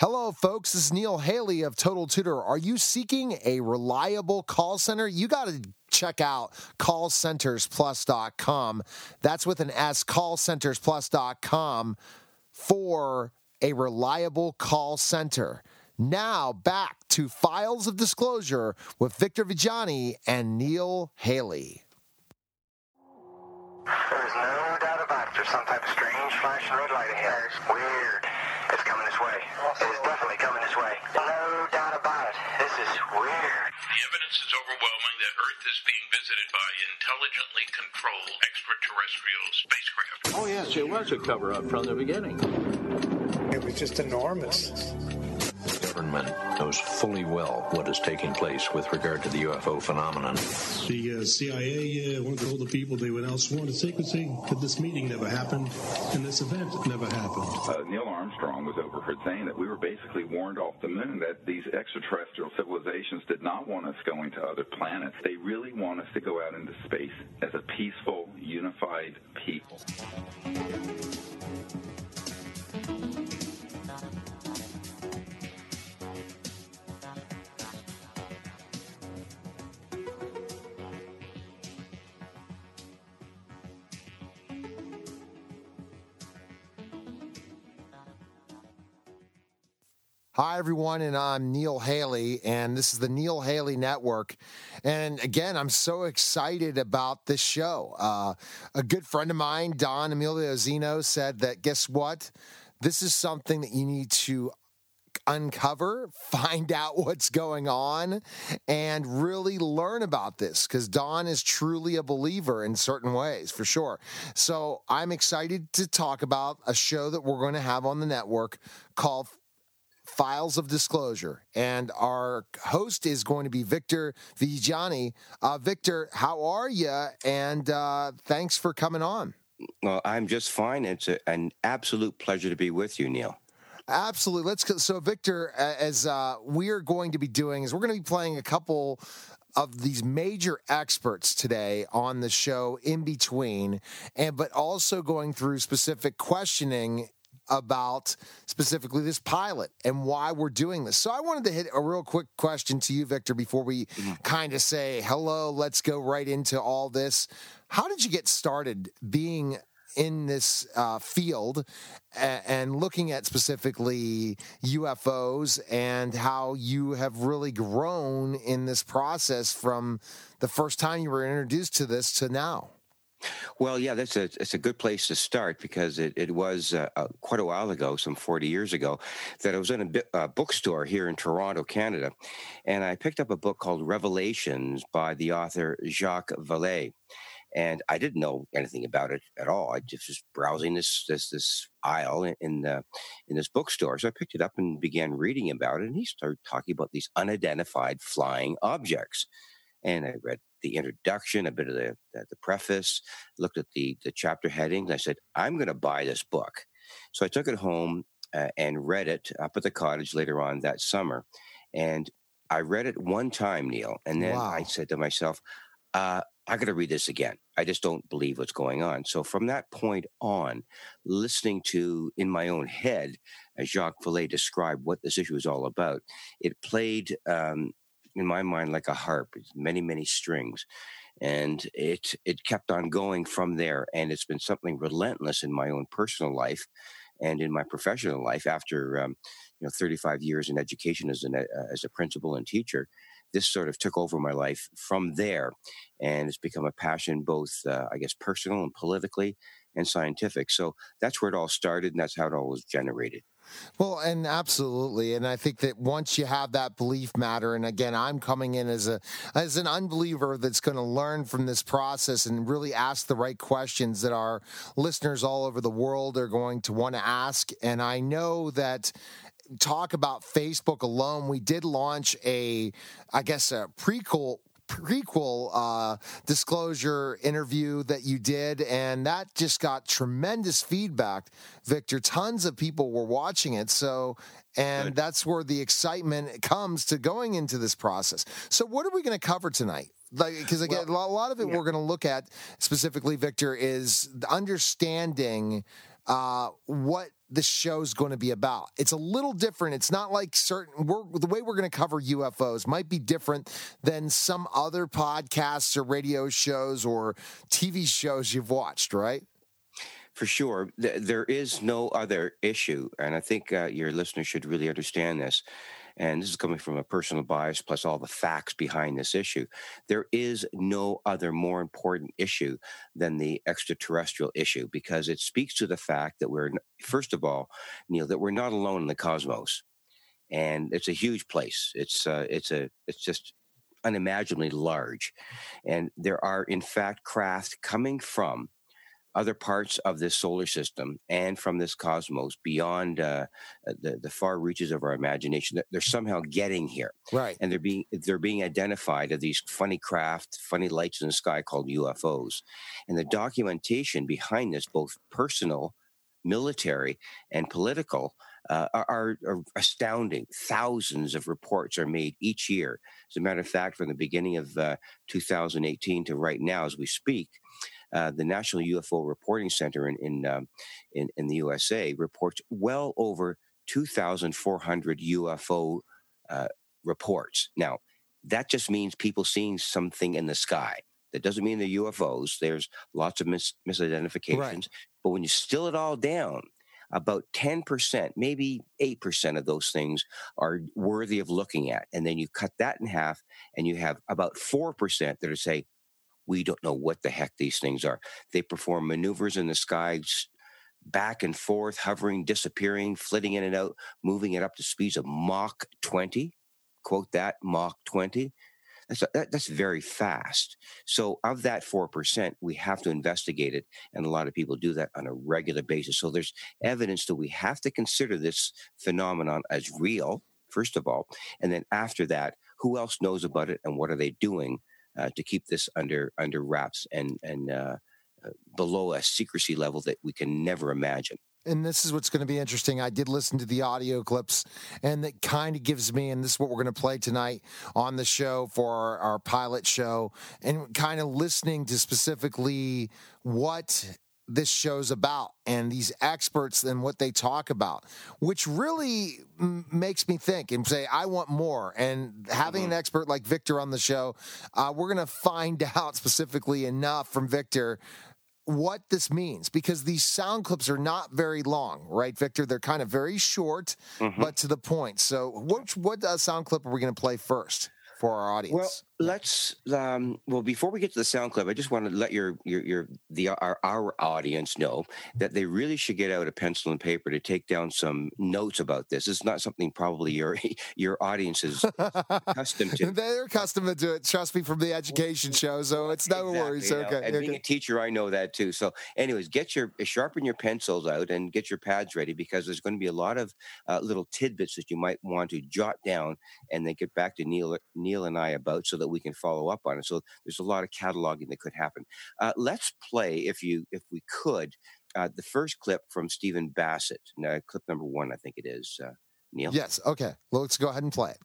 Hello, folks. This is Neil Haley of Total Tutor. Are you seeking a reliable call center? You got to check out callcentersplus.com. That's with an S, callcentersplus.com for a reliable call center. Now back to Files of Disclosure with Victor Viggiani and Neil Haley. There's no doubt about it. There's some type of strange flashing red light ahead. It's Weird. It's coming this way. It's definitely coming this way. No doubt about it. This is weird. The evidence is overwhelming that Earth is being visited by intelligently controlled extraterrestrial spacecraft. Oh, yes, it was a cover up from the beginning. It was just enormous. The government knows fully well what is taking place with regard to the UFO phenomenon. The uh, CIA uh, wanted to told the people they were now sworn to secrecy that this meeting never happened and this event never happened. Uh, Neil Armstrong was overheard saying that we were basically warned off the moon that these extraterrestrial civilizations did not want us going to other planets. They really want us to go out into space as a peaceful, unified people. Hi, everyone, and I'm Neil Haley, and this is the Neil Haley Network. And again, I'm so excited about this show. Uh, a good friend of mine, Don Emilio Zeno, said that guess what? This is something that you need to uncover, find out what's going on, and really learn about this because Don is truly a believer in certain ways, for sure. So I'm excited to talk about a show that we're going to have on the network called Files of Disclosure. And our host is going to be Victor Viggiani. Uh, Victor, how are you? And uh, thanks for coming on. Well, I'm just fine. It's a, an absolute pleasure to be with you, Neil. Absolutely. Let's go. So, Victor, as uh, we're going to be doing, is we're going to be playing a couple of these major experts today on the show in between and but also going through specific questioning about specifically this pilot and why we're doing this. So I wanted to hit a real quick question to you, Victor, before we mm-hmm. kind of say hello. Let's go right into all this. How did you get started being in this uh, field and, and looking at specifically UFOs and how you have really grown in this process from the first time you were introduced to this to now? Well, yeah, that's a it's a good place to start because it it was uh, uh, quite a while ago, some forty years ago, that I was in a bi- uh, bookstore here in Toronto, Canada, and I picked up a book called Revelations by the author Jacques Vallée, and I didn't know anything about it at all. I just was browsing this this this aisle in in, the, in this bookstore, so I picked it up and began reading about it, and he started talking about these unidentified flying objects and I read the introduction, a bit of the, the, the preface, looked at the, the chapter headings. I said, I'm going to buy this book. So I took it home uh, and read it up at the cottage later on that summer. And I read it one time, Neil. And then wow. I said to myself, uh, I got to read this again. I just don't believe what's going on. So from that point on, listening to in my own head, as Jacques Vallée described what this issue is all about, it played um, in my mind like a harp, many, many strings. And it it kept on going from there. And it's been something relentless in my own personal life and in my professional life after um, you know 35 years in education as an uh, as a principal and teacher this sort of took over my life from there and it's become a passion both uh, i guess personal and politically and scientific. So that's where it all started, and that's how it all was generated. Well, and absolutely, and I think that once you have that belief matter, and again, I'm coming in as a as an unbeliever that's going to learn from this process and really ask the right questions that our listeners all over the world are going to want to ask. And I know that talk about Facebook alone, we did launch a, I guess, a prequel prequel uh, disclosure interview that you did, and that just got tremendous feedback. Victor, tons of people were watching it. So, and Good. that's where the excitement comes to going into this process. So, what are we going to cover tonight? like because again well, a lot of it yeah. we're going to look at specifically victor is understanding uh, what the show's going to be about. It's a little different. It's not like certain the way we're going to cover UFOs might be different than some other podcasts or radio shows or TV shows you've watched, right? For sure. There is no other issue. And I think uh, your listeners should really understand this and this is coming from a personal bias plus all the facts behind this issue. There is no other more important issue than the extraterrestrial issue because it speaks to the fact that we're, first of all, Neil, that we're not alone in the cosmos, and it's a huge place. It's uh, it's a it's just unimaginably large, and there are in fact craft coming from other parts of this solar system and from this cosmos beyond uh, uh, the, the far reaches of our imagination they're somehow getting here right and they're being they're being identified as these funny craft funny lights in the sky called ufos and the documentation behind this both personal military and political uh, are, are, astounding. Thousands of reports are made each year. As a matter of fact, from the beginning of uh, 2018 to right now, as we speak, uh, the National UFO Reporting Center in in, um, in, in the USA reports well over 2,400 UFO uh, reports. Now, that just means people seeing something in the sky. That doesn't mean they're UFOs. There's lots of mis- misidentifications. Right. But when you still it all down, about 10%, maybe 8% of those things are worthy of looking at. And then you cut that in half, and you have about 4% that are say, we don't know what the heck these things are. They perform maneuvers in the sky, back and forth, hovering, disappearing, flitting in and out, moving it up to speeds of Mach 20. Quote that, Mach 20. That's, that, that's very fast. So, of that 4%, we have to investigate it. And a lot of people do that on a regular basis. So, there's evidence that we have to consider this phenomenon as real, first of all. And then after that, who else knows about it and what are they doing uh, to keep this under under wraps and and uh, uh, below a secrecy level that we can never imagine. And this is what's going to be interesting. I did listen to the audio clips, and it kind of gives me, and this is what we're going to play tonight on the show for our, our pilot show, and kind of listening to specifically what this show's about and these experts and what they talk about, which really m- makes me think and say, I want more. And having mm-hmm. an expert like Victor on the show, uh, we're going to find out specifically enough from Victor what this means because these sound clips are not very long, right, Victor? They're kind of very short, mm-hmm. but to the point. So, what what uh, sound clip are we going to play first for our audience? Well, let's um, well before we get to the sound clip i just want to let your your your the our, our audience know that they really should get out a pencil and paper to take down some notes about this it's not something probably your your audience is accustomed to they're accustomed to it trust me from the education show so it's no exactly, worries okay and okay. being a teacher i know that too so anyways get your sharpen your pencils out and get your pads ready because there's going to be a lot of uh, little tidbits that you might want to jot down and then get back to neil neil and i about so that that we can follow up on it. So there's a lot of cataloging that could happen. Uh, let's play, if you if we could, uh, the first clip from Stephen Bassett. Now, clip number one, I think it is. Uh, Neil. Yes. Okay. Well, let's go ahead and play it.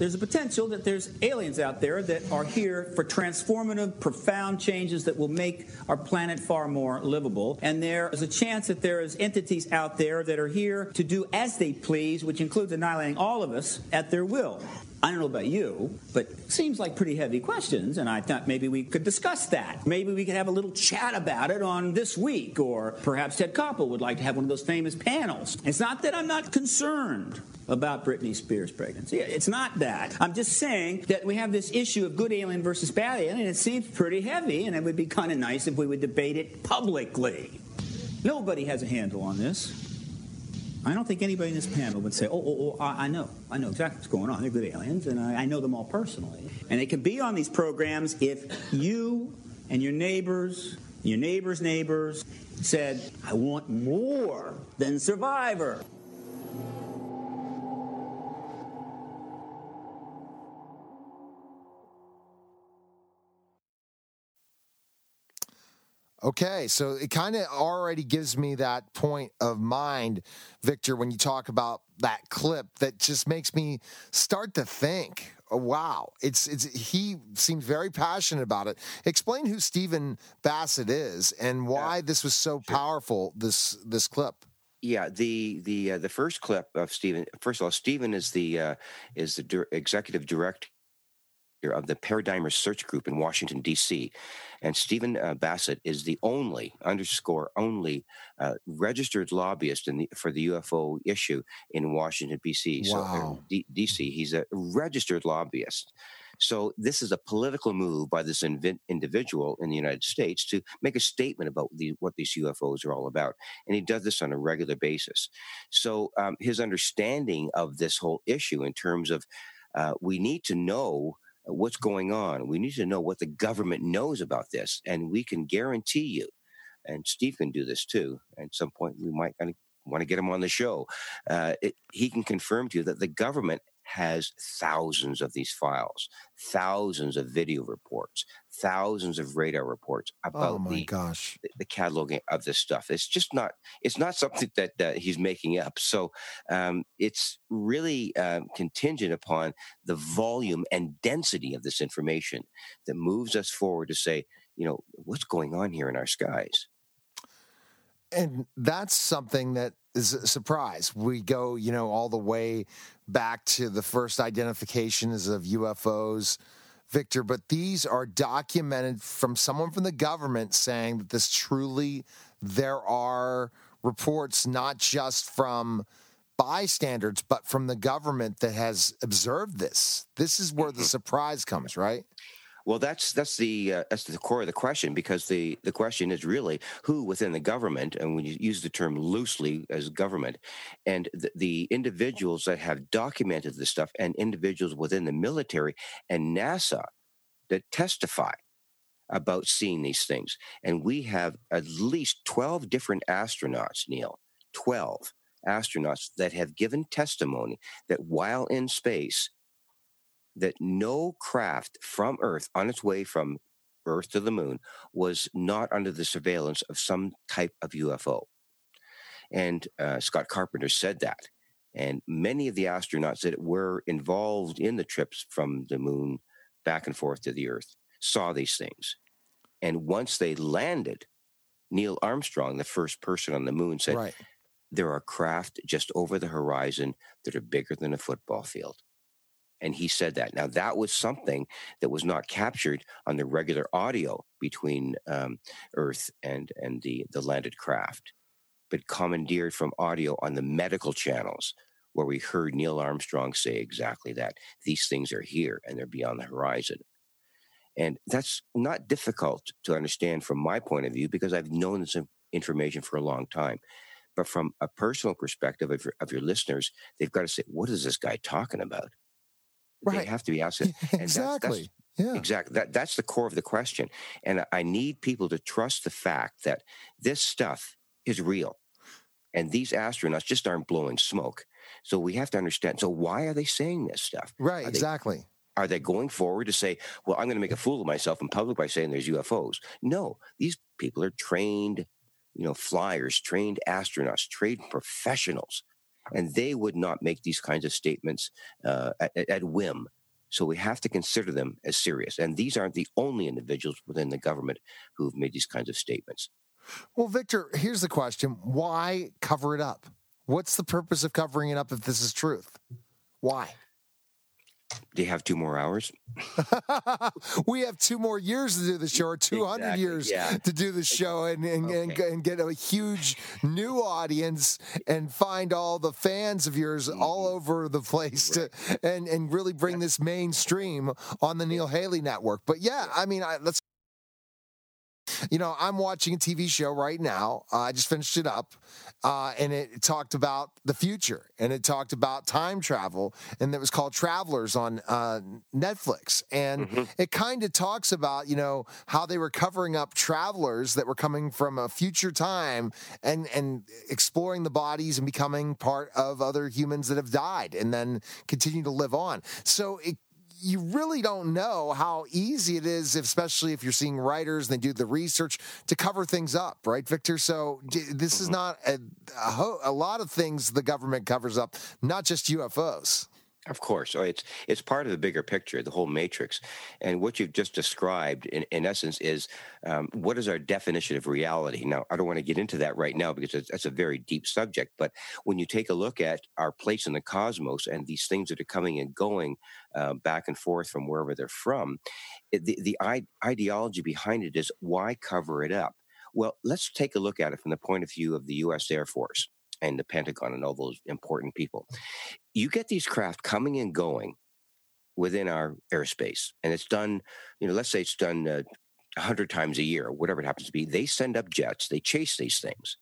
There's a potential that there's aliens out there that are here for transformative, profound changes that will make our planet far more livable. And there is a chance that there is entities out there that are here to do as they please, which includes annihilating all of us at their will. I don't know about you, but seems like pretty heavy questions, and I thought maybe we could discuss that. Maybe we could have a little chat about it on this week, or perhaps Ted Koppel would like to have one of those famous panels. It's not that I'm not concerned about Britney Spears' pregnancy. It's not that. I'm just saying that we have this issue of good alien versus bad alien, and it seems pretty heavy, and it would be kind of nice if we would debate it publicly. Nobody has a handle on this. I don't think anybody in this panel would say, oh, oh, oh I know. I know exactly what's going on. They're good aliens, and I, I know them all personally. And they can be on these programs if you and your neighbors, your neighbors' neighbors, said, I want more than Survivor. Okay, so it kind of already gives me that point of mind, Victor, when you talk about that clip that just makes me start to think, oh, wow, it's it's he seems very passionate about it. Explain who Stephen Bassett is and why yeah, this was so sure. powerful this this clip. Yeah, the the uh, the first clip of Stephen. First of all, Stephen is the uh, is the di- executive director of the Paradigm Research Group in Washington, D.C. And Stephen uh, Bassett is the only, underscore, only uh, registered lobbyist in the, for the UFO issue in Washington, D.C. Uh, wow. So, D- D.C., he's a registered lobbyist. So this is a political move by this inv- individual in the United States to make a statement about the, what these UFOs are all about, and he does this on a regular basis. So um, his understanding of this whole issue, in terms of uh, we need to know what's going on. We need to know what the government knows about this, and we can guarantee you, and Steve can do this too. At some point, we might want to get him on the show. Uh, it, he can confirm to you that the government has thousands of these files, thousands of video reports, thousands of radar reports about oh my the, gosh. the, the cataloging of this stuff. It's just not it's not something that uh, he's making up. So um, it's really um, contingent upon the volume and density of this information that moves us forward to say, you know, what's going on here in our skies. And that's something that is a surprise. We go, you know, all the way back to the first identifications of UFOs, Victor, but these are documented from someone from the government saying that this truly, there are reports not just from bystanders, but from the government that has observed this. This is where the mm-hmm. surprise comes, right? Well, that's that's the uh, that's the core of the question because the the question is really who within the government, and you use the term loosely as government, and the, the individuals that have documented this stuff, and individuals within the military and NASA that testify about seeing these things, and we have at least twelve different astronauts, Neil, twelve astronauts that have given testimony that while in space that no craft from Earth on its way from Earth to the moon was not under the surveillance of some type of UFO. And uh, Scott Carpenter said that. And many of the astronauts that were involved in the trips from the moon back and forth to the Earth saw these things. And once they landed, Neil Armstrong, the first person on the moon, said, right. There are craft just over the horizon that are bigger than a football field and he said that. Now that was something that was not captured on the regular audio between um, Earth and and the the landed craft, but commandeered from audio on the medical channels where we heard Neil Armstrong say exactly that. These things are here and they're beyond the horizon. And that's not difficult to understand from my point of view because I've known this information for a long time. But from a personal perspective of your, of your listeners, they've got to say, what is this guy talking about? Right. They have to be asked. exactly. That's, yeah. Exactly. That, that's the core of the question. And I need people to trust the fact that this stuff is real. And these astronauts just aren't blowing smoke. So we have to understand. So why are they saying this stuff? Right, are exactly. They, are they going forward to say, well, I'm going to make a fool of myself in public by saying there's UFOs? No, these people are trained, you know, flyers, trained astronauts, trained professionals and they would not make these kinds of statements uh, at, at whim. So we have to consider them as serious. And these aren't the only individuals within the government who've made these kinds of statements. Well, Victor, here's the question why cover it up? What's the purpose of covering it up if this is truth? Why? Do you have two more hours? we have two more years to do the show, or 200 Exactly, years yeah. to do the show, and and, and, and get a huge new audience and find all the fans of yours all Mm-hmm. over the place to and and really bring this mainstream on the Neil Haley Network. But yeah, I mean, I, let's. You know, I'm watching a TV show right now. Uh, I just finished it up, uh, and it talked about the future, and it talked about time travel, and it was called Travelers on uh, Netflix, and it kind of talks about you know how they were covering up travelers that were coming from a future time and and exploring the bodies and becoming part of other humans that have died, and then continue to live on. So it you really don't know how easy it is, especially if you're seeing writers and they do the research to cover things up, right, Victor? So this is mm-hmm. not a, a, ho- a lot of things the government covers up, not just UFOs. Of course, Oh, it's it's part of the bigger picture, the whole matrix, and what you've just described, in, in essence, is um, what is our definition of reality. Now, I don't want to get into that right now because that's a very deep subject. But when you take a look at our place in the cosmos and these things that are coming and going uh, back and forth from wherever they're from, it, the the I- ideology behind it is why cover it up. Well, let's take a look at it from the point of view of the U.S. Air Force and the Pentagon and all those important people. You get these craft coming and going within our airspace and it's done you know let's say it's done uh, 100 times a year or whatever it happens to be they send up jets they chase these things.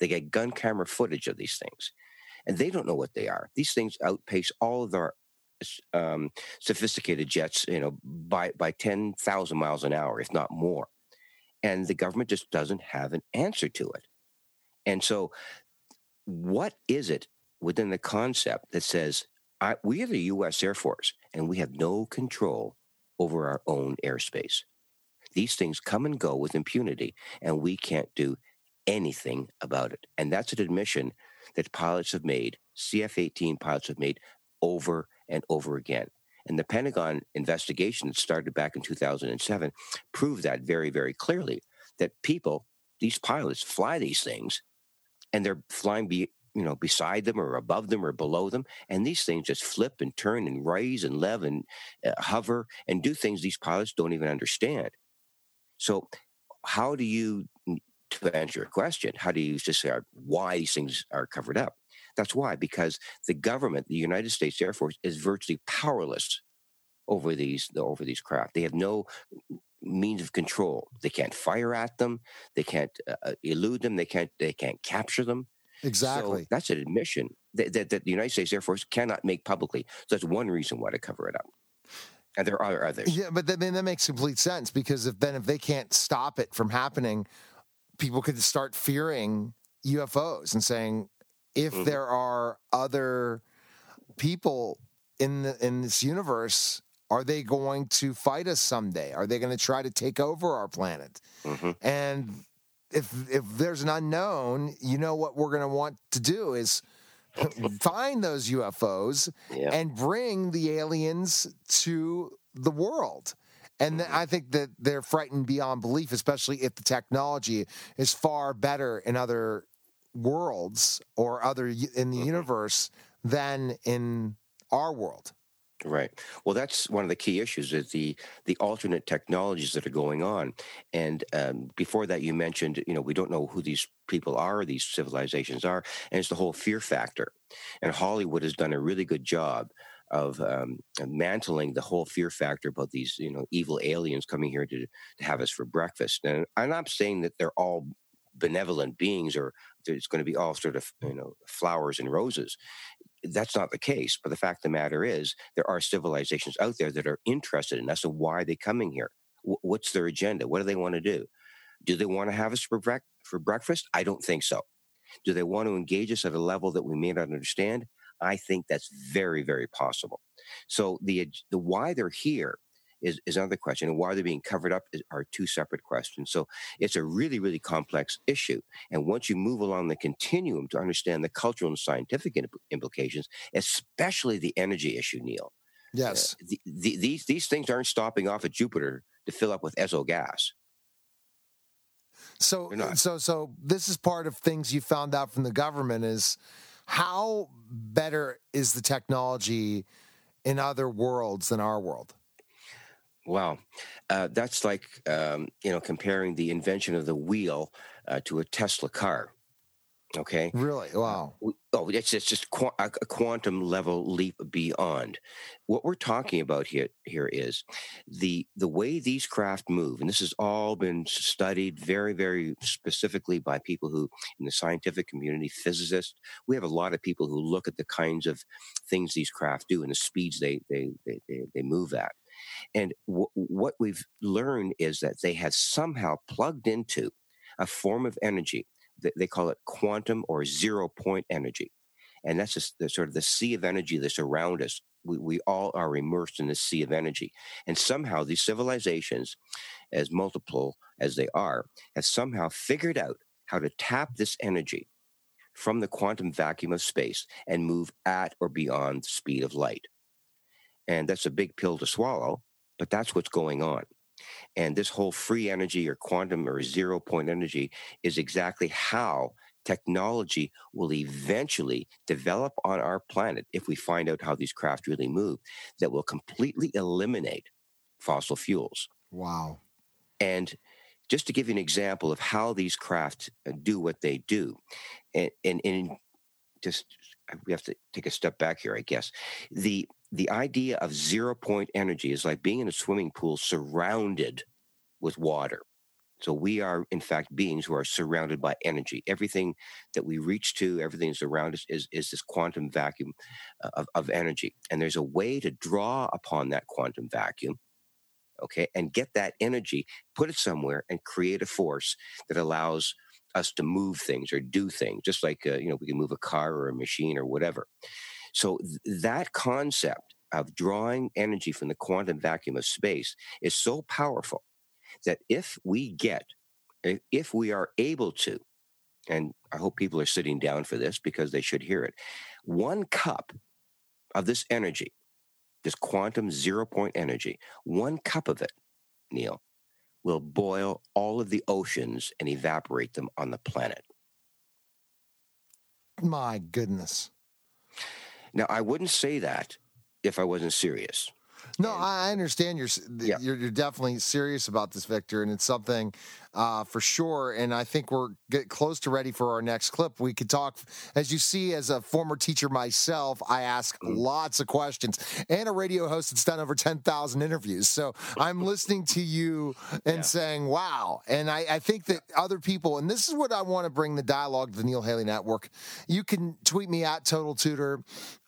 They get gun camera footage of these things and they don't know what they are. These things outpace all of our um, sophisticated jets you know by by 10,000 miles an hour if not more. And the government just doesn't have an answer to it. And so what is it within the concept that says I, we are the U.S. Air Force and we have no control over our own airspace. These things come and go with impunity, and we can't do anything about it. And that's an admission that pilots have made, CF 18 pilots have made over and over again. And the Pentagon investigation that started back in 2007 proved that very, very clearly that people, these pilots, fly these things and they're flying be, you know beside them or above them or below them and these things just flip and turn and raise and lev and uh, hover and do things these pilots don't even understand. So how do you to answer your question how do you just say why these things are covered up? That's why because the government the united states air force is virtually powerless over these over these craft. They have no means of control they can't fire at them they can't uh, elude them they can't they can't capture them Exactly. so that's an admission that, that, that the United States Air Force cannot make publicly. So that's one reason why to cover it up. And there are others. Yeah, but that, I mean, that makes complete sense because if then if they can't stop it from happening, people could start fearing UFOs and saying, if Mhm. there are other people in the in this universe, are they going to fight us someday? Are they going to try to take over our planet? Mhm. And if if there's an unknown, you know what we're going to want to do is find those UFOs Yeah. and bring the aliens to the world. And th- I think that they're frightened beyond belief, especially if the technology is far better in other worlds or other in the universe than in our world. Right. Well, that's one of the key issues is the the alternate technologies that are going on. And um, before that, you mentioned, you know, we don't know who these people are, these civilizations are, and it's the whole fear factor. And Hollywood has done a really good job of um, mantling the whole fear factor about these, you know, evil aliens coming here to, to have us for breakfast. And I'm not saying that they're all benevolent beings or it's going to be all sort of, you know, flowers and roses that's not the case. But the fact of the matter is, there are civilizations out there that are interested in us. And why are they coming here? W- what's their agenda? What do they want to do? Do they want to have us for, brec- for breakfast? I don't think so. Do they want to engage us at a level that we may not understand? I think that's very, very possible. So the the why they're here is, is another question, and why they're being covered up is, are two separate questions. So it's a really, really complex issue. And once you move along the continuum to understand the cultural and scientific im- implications, especially the energy issue, Neil, uh, Yes. the, the, these these things aren't stopping off at Jupiter to fill up with Esso gas. So so so this is part of things you found out from the government is how better is the technology in other worlds than our world? Wow, uh, that's like um, you know comparing the invention of the wheel uh, to a Tesla car. Okay. Really? Wow. Oh, it's, it's just qu- a quantum level leap beyond. What we're talking about here here is the the way these craft move, and this has all been studied very very specifically by people who in the scientific community, physicists. We have a lot of people who look at the kinds of things these craft do and the speeds they they they, they, they move at. And w- what we've learned is that they have somehow plugged into a form of energy That they call it quantum or zero point energy. And that's just the sort of the sea of energy that's around us. We, we all are immersed in this sea of energy. And somehow these civilizations, as multiple as they are, have somehow figured out how to tap this energy from the quantum vacuum of space and move at or beyond the speed of light. And that's a big pill to swallow, but that's what's going on. And this whole free energy or quantum or zero point energy is exactly how technology will eventually develop on our planet if we find out how these craft really move that will completely eliminate fossil fuels. Wow. And just to give you an example of how these craft uh, do what they do, and, and, and just we have to take a step back here, I guess. The the idea of zero point energy is like being in a swimming pool surrounded with water. So we are, in fact, beings who are surrounded by energy. Everything that we reach to, everything that's around us, is, is this quantum vacuum uh, of, of energy. And there's a way to draw upon that quantum vacuum, okay, and get that energy, put it somewhere, and create a force that allows us to move things or do things, just like, uh, you know, we can move a car or a machine or whatever. So th- that concept of drawing energy from the quantum vacuum of space is so powerful that if we get, if we are able to, and I hope people are sitting down for this because they should hear it, one cup of this energy, this quantum zero point energy, one cup of it, Neil, will boil all of the oceans and evaporate them on the planet. My goodness. Now, I wouldn't say that if I wasn't serious. No, I understand you're, yeah. you're, you're definitely serious about this, Victor, and it's something uh, for sure. And I think we're get close to ready for our next clip. We could talk, as you see, as a former teacher myself, I ask mm. lots of questions, and a radio host that's done over ten thousand interviews. So I'm listening to you and yeah. saying, "Wow!" And I, I think that other people, and this is what I want to bring the dialogue to the Neil Haley Network. You can tweet me at Total Tutor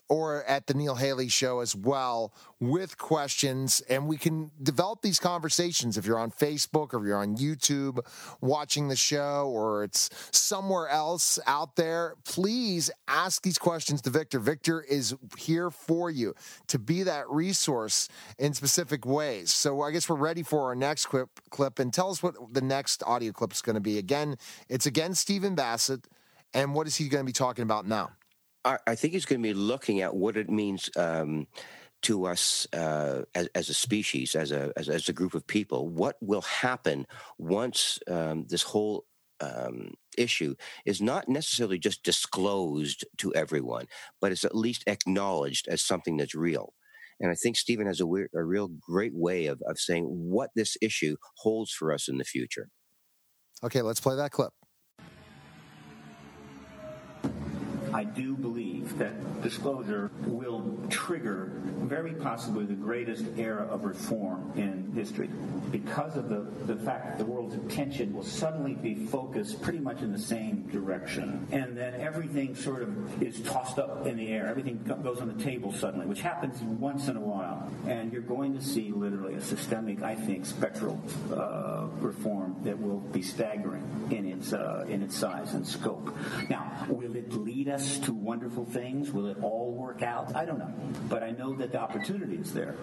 or at the Neil Haley Show as well with questions. And we can develop these conversations if you're on Facebook or you're on YouTube watching the show or it's somewhere else out there. Please ask these questions to Victor. Victor is here for you to be that resource in specific ways. So I guess we're ready for our next clip. clip and tell us what the next audio clip is going to be. Again, it's again Stephen Bassett. And what is he going to be talking about now? I, think he's going to be looking at what it means um, to us uh, as, as, a species, as a as, as, a group of people. What will happen once um, this whole um, issue is not necessarily just disclosed to everyone, but is at least acknowledged as something that's real. And I think Stephen has a, weird, a real great way of, of saying what this issue holds for us in the future. Okay, let's play that clip. I do believe that disclosure will trigger very possibly the greatest era of reform in history because of the, the fact that the world's attention will suddenly be focused pretty much in the same direction. And then everything sort of is tossed up in the air. Everything goes on the table suddenly, which happens once in a while. And you're going to see literally a systemic, I think, spectral uh, reform that will be staggering in its, uh, in its size and scope. Now, will it lead us to wonderful things? Will it all work out? I don't know. But I know that the opportunity is there.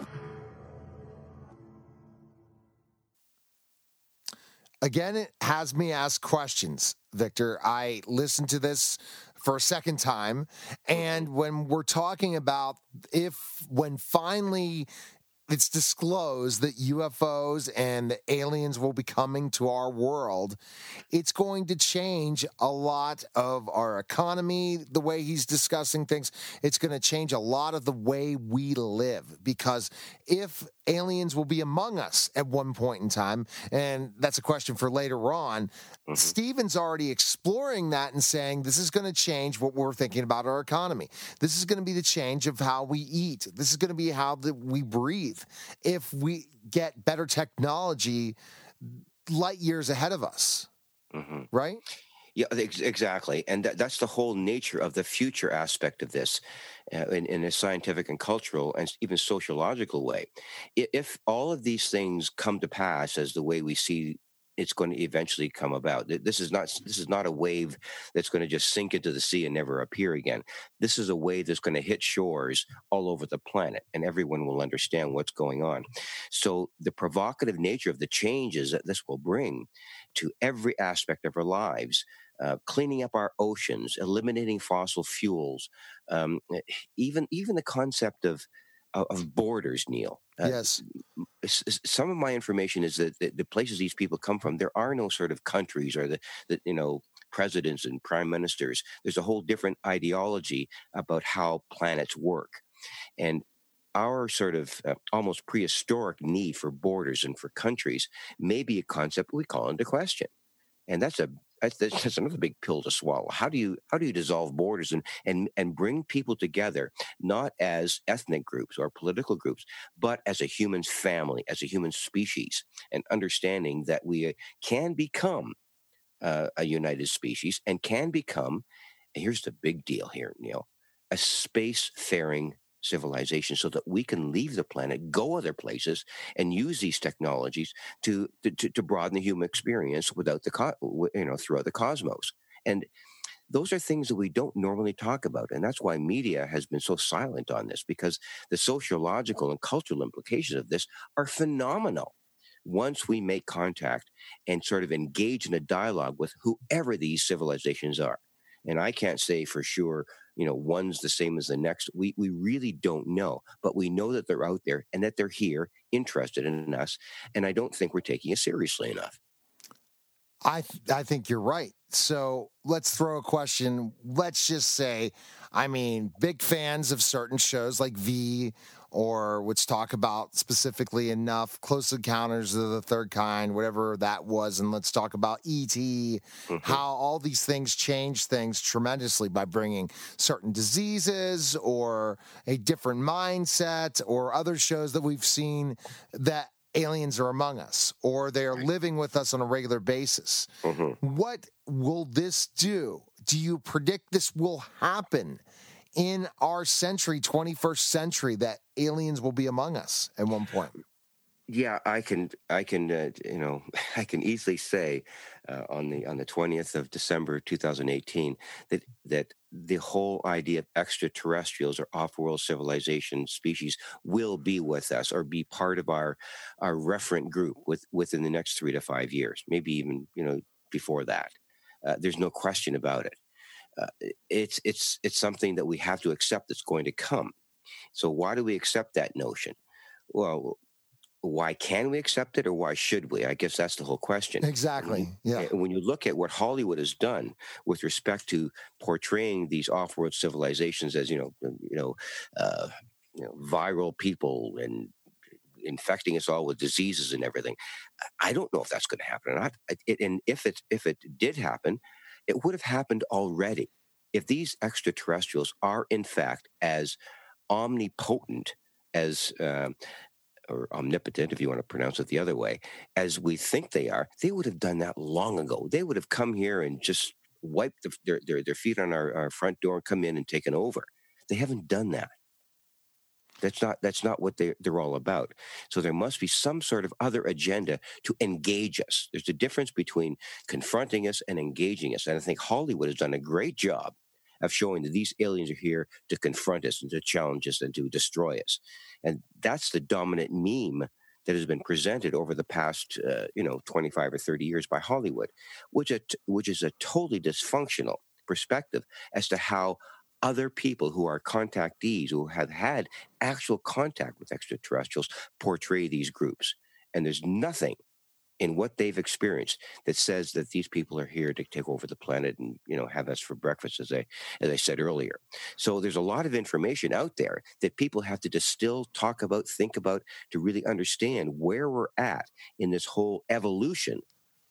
Again, it has me ask questions, Victor. I listened to this for a second time. And when we're talking about if, when finally it's disclosed that UFOs and the aliens will be coming to our world, it's going to change a lot of our economy, the way he's discussing things. It's going to change a lot of the way we live because if aliens will be among us at one point in time, and that's a question for later on, mm-hmm. Stephen's already exploring that and saying this is going to change what we're thinking about our economy. This is going to be the change of how we eat. This is going to be how the, we breathe if we get better technology light years ahead of us. Mm-hmm. Right? Yeah, exactly. And that, that's the whole nature of the future aspect of this uh, in, in, a scientific and cultural and even sociological way. If all of these things come to pass as the way we see it's going to eventually come about. This is not this is not a wave that's going to just sink into the sea and never appear again. This is a wave that's going to hit shores all over the planet, and everyone will understand what's going on. So the provocative nature of the changes that this will bring to every aspect of our lives. Uh, cleaning up our oceans, eliminating fossil fuels, um, even even the concept of of borders, Neil. Uh, yes. Some of my information is that the places these people come from, there are no sort of countries or the, the you know presidents and prime ministers. There's a whole different ideology about how planets work, and our sort of uh, almost prehistoric need for borders and for countries may be a concept we call into question, and that's a that's, that's another big pill to swallow. How do you how do you dissolve borders and and and bring people together, not as ethnic groups or political groups, but as a human family, as a human species, and understanding that we uh, can become uh, a united species and can become. here's the big deal here, Neil, a space-faring civilization so that we can leave the planet, go other places, and use these technologies to to, to broaden the human experience without the co- you know throughout the cosmos. And those are things that we don't normally talk about, and that's why media has been so silent on this because the sociological and cultural implications of this are phenomenal. Once we make contact and sort of engage in a dialogue with whoever these civilizations are, and I can't say for sure you know one's the same as the next we we really don't know but we know that they're out there and that they're here interested in us and i don't think we're taking it seriously enough. I th- i think you're right. So let's throw a question. Let's just say i mean big fans of certain shows like v or which talk about specifically enough close encounters of the third kind, whatever that was, and let's talk about ET, mm-hmm. how all these things change things tremendously by bringing certain diseases or a different mindset or other shows that we've seen that aliens are among us or they're living with us on a regular basis. Mm-hmm. What will this do? Do you predict this will happen? In our century, 21st century, that aliens will be among us at one point. Yeah, I can, I can, uh, you know, I can easily say uh, on the on the twentieth of December, two thousand eighteen, that that the whole idea of extraterrestrials or off-world civilization species will be with us or be part of our our referent group with within the next three to five years, maybe even you know before that. Uh, there's no question about it uh, it's it's it's something that we have to accept that's going to come. So why do we accept that notion? Well, why can we accept it or why should we? I guess that's the whole question. Exactly. Yeah. When you look at what Hollywood has done with respect to portraying these off-world civilizations as you know, you know, uh, you know, viral people and infecting us all with diseases and everything, I don't know if that's going to happen or not. It, and if it if it did happen, it would have happened already if these extraterrestrials are, in fact, as omnipotent as. Um, or omnipotent, if you want to pronounce it the other way, as we think they are, they would have done that long ago. They would have come here and just wiped the, their, their, their feet on our, our front door and come in and taken over. They haven't done that. That's not that's not what they they're all about. So there must be some sort of other agenda to engage us. There's a difference between confronting us and engaging us. And I think Hollywood has done a great job of showing that these aliens are here to confront us and to challenge us and to destroy us. And that's the dominant meme that has been presented over the past, uh, you know, 25 or 30 years by Hollywood, which, which is a totally dysfunctional perspective as to how other people who are contactees who have had actual contact with extraterrestrials portray these groups. And there's nothing in what they've experienced that says that these people are here to take over the planet and you know have us for breakfast as I as I said earlier. So there's a lot of information out there that people have to distill, talk about, think about to really understand where we're at in this whole evolution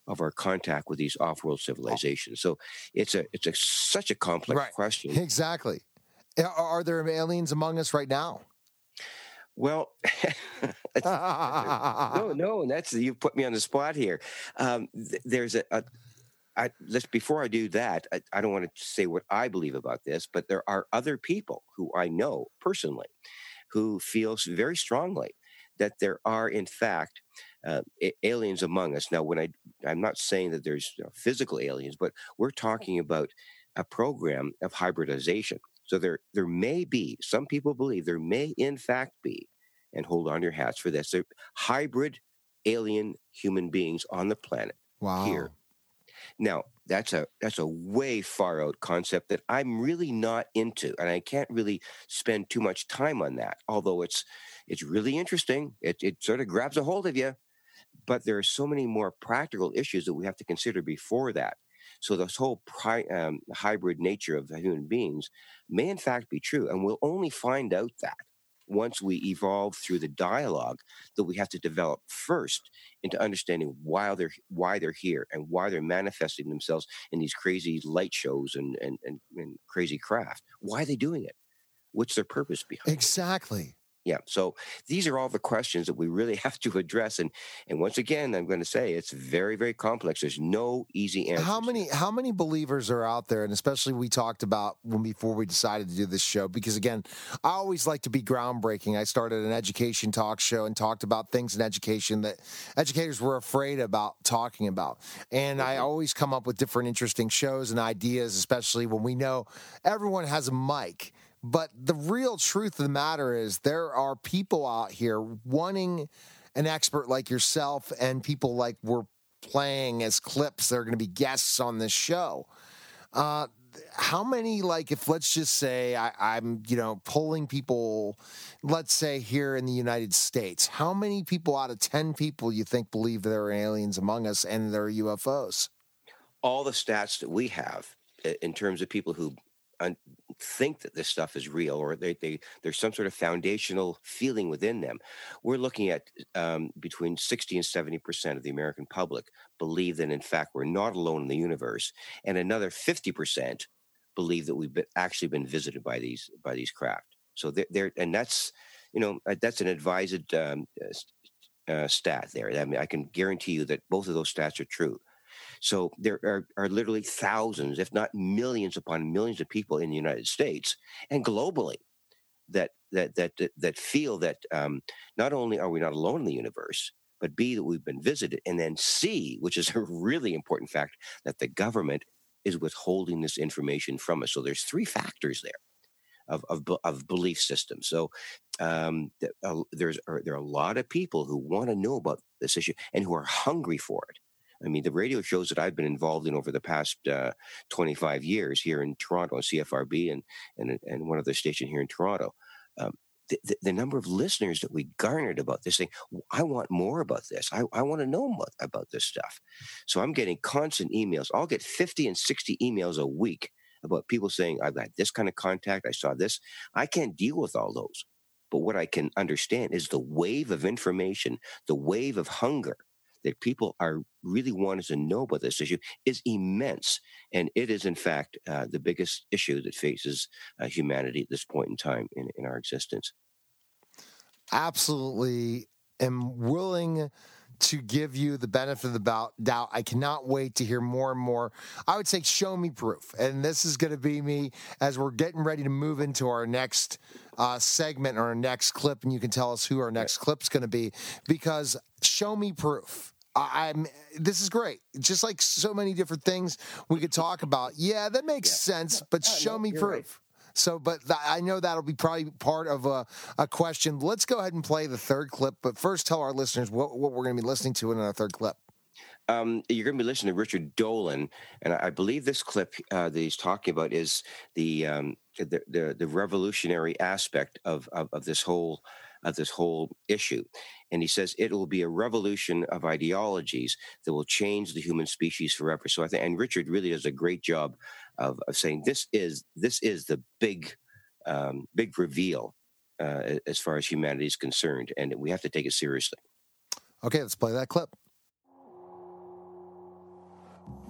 of our contact with these off-world civilizations. So it's a it's a such a complex Right. question. Exactly. Are- there aliens among us right now? Well, no, no, and that's you put me on the spot here. Um, th- there's a, a I, let's before I do that, I, I don't want to say what I believe about this, but there are other people who I know personally who feel very strongly that there are, in fact, uh, aliens among us. Now, when I I'm not saying that there's you know, physical aliens, but we're talking about a program of hybridization. So there there may be some people believe there may in fact be, and hold on your hats for this, there hybrid alien human beings on the planet Wow. here. Now, that's a that's a way far out concept that I'm really not into, and I can't really spend too much time on that. Although it's it's really interesting, it it sort of grabs a hold of you. But there are so many more practical issues that we have to consider before that. So this whole pri- um, hybrid nature of human beings may in fact be true, and we'll only find out that once we evolve through the dialogue that we have to develop first into understanding why they're why they're here and why they're manifesting themselves in these crazy light shows and and, and, and crazy craft. Why are they doing it? What's their purpose behind? Exactly. Yeah. So these are all the questions that we really have to address. And and once again, I'm going to say it's very, very complex. There's no easy answer. How many how many believers are out there, and especially we talked about when before we decided to do this show? Because again, I always like to be groundbreaking. I started an education talk show and talked about things in education that educators were afraid about talking about, and I mm-hmm. always come up with different interesting shows and ideas, especially when we know everyone has a mic. But the real truth of the matter is, there are people out here wanting an expert like yourself and people like we're playing as clips that are going to be guests on this show. Uh, how many, like, if let's just say I, I'm, you know, polling people, let's say here in the United States, how many people out of 10 people you think believe there are aliens among us and there are UFOs? all the stats that we have in terms of people who think that this stuff is real or they, they there's some sort of foundational feeling within them. We're looking at um, between 60 and 70 percent of the american public believe that in fact we're not alone in the universe and another 50 percent believe that we've been, actually been visited by these by these craft. So they're and that's you know uh, that's an advised um, uh, uh, stat there. I mean i can guarantee you that both of those stats are true so there are, are literally thousands, if not millions upon millions of people in the United States and globally that that that that, that feel that um, not only are we not alone in the universe, but B that we've been visited, and then C, which is a really important fact, that the government is withholding this information from us. So there's three factors there of of, of belief systems. So um, uh, there's there are a lot of people who want to know about this issue and who are hungry for it. I mean, the radio shows that I've been involved in over the past uh, 25 years here in Toronto, CFRB, and and and one other station here in Toronto. Um, the, the, number of listeners that we garnered about this thing, I want more about this. I, I want to know about this stuff. So I'm getting constant emails. I'll get 50 and 60 emails a week about people saying, I've got this kind of contact. I saw this. I can't deal with all those. But what I can understand is the wave of information, the wave of hunger that people are really wanting to know about this issue is immense. And it is, in fact, uh, the biggest issue that faces uh, humanity at this point in time in, in our existence. absolutely am willing to give you the benefit of the doubt. I cannot wait to hear more and more. I would say, show me proof. And this is going to be me as we're getting ready to move into our next uh, segment or our next clip. And you can tell us who our next clip's going to be because show me proof. I'm. This is great. Just like so many different things we could talk about. Yeah, that makes sense. But show me you're right. proof. So, but th- I know that'll be probably part of a, a question. Let's go ahead and play the third clip. But first, tell our listeners what, what we're going to be listening to in our third clip. Um, you're going to be listening to Richard Dolan, and I believe this clip uh, that he's talking about is the um, the, the, the revolutionary aspect of, of, of this whole of this whole issue. And he says it will be a revolution of ideologies that will change the human species forever. So I think, and Richard really does a great job of, of saying this is this is the big um, big reveal uh, as far as humanity is concerned, and we have to take it seriously. Okay, let's play that clip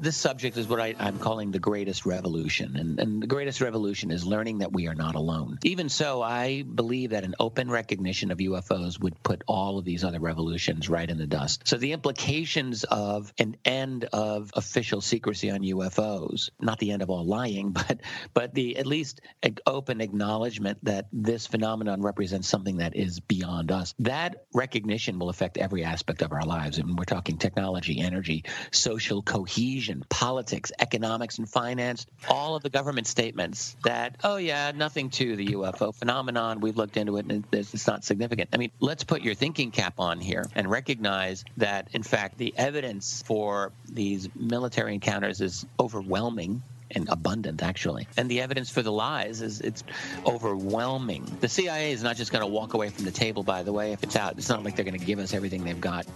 this subject is what I, am calling the greatest revolution. And, and the greatest revolution is learning that we are not alone. Even so, I believe that an open recognition of UFOs would put all of these other revolutions right in the dust. So the implications of an end of official secrecy on UFOs, not the end of all lying, but but the at least open acknowledgement that this phenomenon represents something that is beyond us. That recognition will affect every aspect of our lives. And we're talking technology, energy, social cohesion politics, economics, and finance, all of the government statements that, oh, yeah, nothing to the UFO phenomenon. We've looked into it and it's not significant. I mean, let's put your thinking cap on here and recognize that, in fact, the evidence for these military encounters is overwhelming and abundant actually. And the evidence for the lies is it's overwhelming. The CIA is not just going to walk away from the table by the way if it's out. It's not like they're going to give us everything they've got.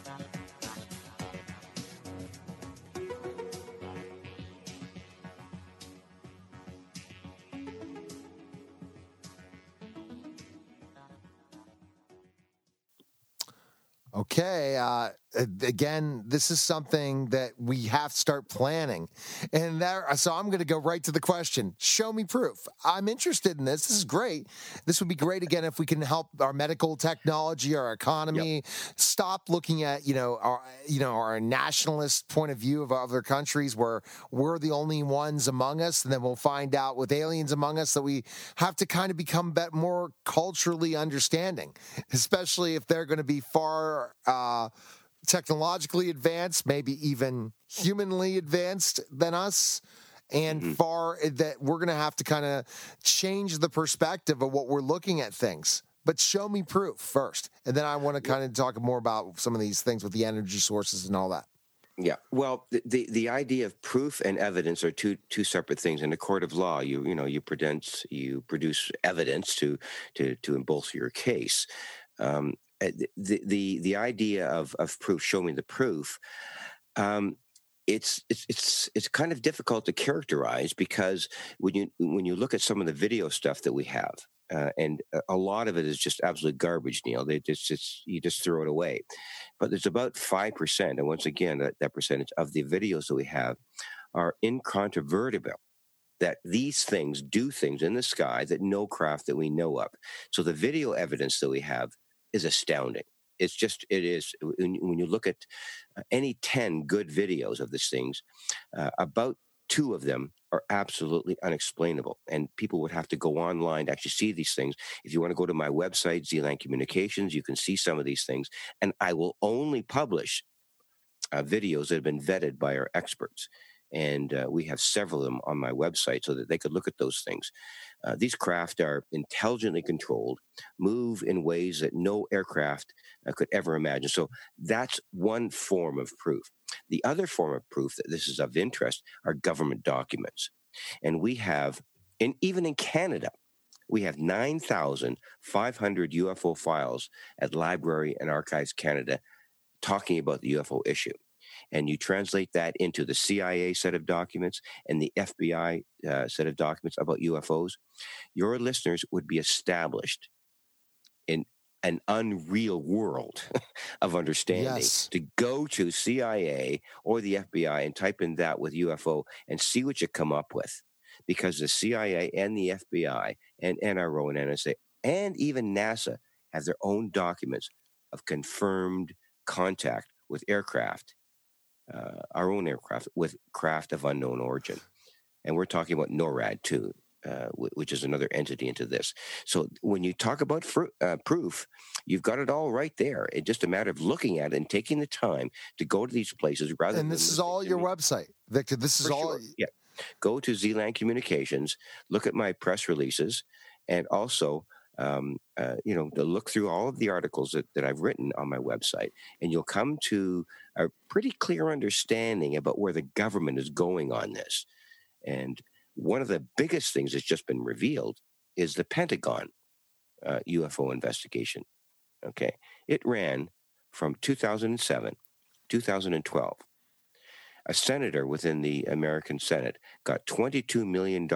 Okay. Uh, Uh, again, this is something that we have to start planning. And there, so I'm going to go right to the question show me proof. I'm interested in this. This is great. This would be great again if we can help our medical technology, our economy, yep. stop looking at, you know, our, you know, our nationalist point of view of other countries where we're the only ones among us. And then we'll find out with aliens among us that we have to kind of become more culturally understanding, especially if they're going to be far, uh, technologically advanced, maybe even humanly advanced than us and mm-hmm. far eh, that we're going to have to kind of change the perspective of what we're looking at things. But show me proof first, and then I want to kind of talk more about some of these things with the energy sources and all that. Yeah, well, the, the, the idea of proof and evidence are two two separate things. In a court of law, you you know you produce you produce evidence to to to embolster your case. Um, the the the idea of of proof, show me the proof. Um, it's it's it's it's kind of difficult to characterize because when you when you look at some of the video stuff that we have, uh, and a lot of it is just absolute garbage, Neil. They just you just throw it away. But there's about five percent, and once again, that, that percentage of the videos that we have are incontrovertible that these things do things in the sky that no craft that we know of. So the video evidence that we have is astounding. It's just, it is, when you look at uh, any 10 good videos of these things, uh, about two of them are absolutely unexplainable. And people would have to go online to actually see these things. If you want to go to my website, Zealand Communications, you can see some of these things. And I will only publish uh, videos that have been vetted by our experts. And uh, we have several of them on my website so that they could look at those things. Uh, these craft are intelligently controlled, move in ways that no aircraft uh, could ever imagine. So that's one form of proof. The other form of proof that this is of interest are government documents. And we have, and even in Canada, we have 9,500 UFO files at Library and Archives Canada talking about the UFO issue and you translate that into the CIA set of documents and the FBI uh, set of documents about UFOs, your listeners would be established in an unreal world of understanding yes. to go to CIA or the FBI and type in that with UFO and see what you come up with. Because the CIA and the FBI and NRO and NSA and even NASA have their own documents of confirmed contact with aircraft uh, our own aircraft with craft of unknown origin. And we're talking about NORAD too, uh, which is another entity into this. So when you talk about fr- uh, proof, you've got it all right there. It's just a matter of looking at it and taking the time to go to these places rather. And this is all your website, Victor. This is all. Sure. Yeah. Go to Zealand Communications. Look at my press releases, and also um, uh, you know, to look through all of the articles that, that I've written on my website, and you'll come to a pretty clear understanding about where the government is going on this. And one of the biggest things that's just been revealed is the Pentagon uh, UFO investigation. Okay. It ran from 2007, 2012. A senator within the American Senate got $22 million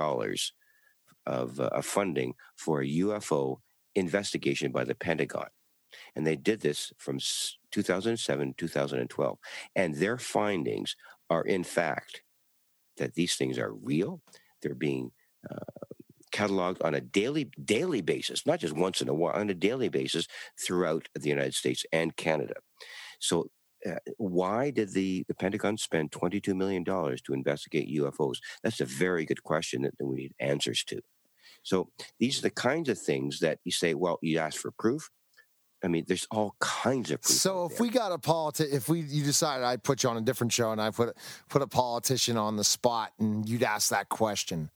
of, uh, of funding for a UFO investigation by the Pentagon. And they did this from 2007 to 2012. And their findings are, in fact, that these things are real. They're being uh, cataloged on a daily daily basis, not just once in a while, on a daily basis throughout the United States and Canada. So uh, why did the, the Pentagon spend $22 million to investigate UFOs? That's a very good question that, that we need answers to. So these are the kinds of things that you say, well, you ask for proof. I mean, there's all kinds of. So if there. we got a politician, if we you decided I'd put you on a different show and I put put a politician on the spot and you'd ask that question,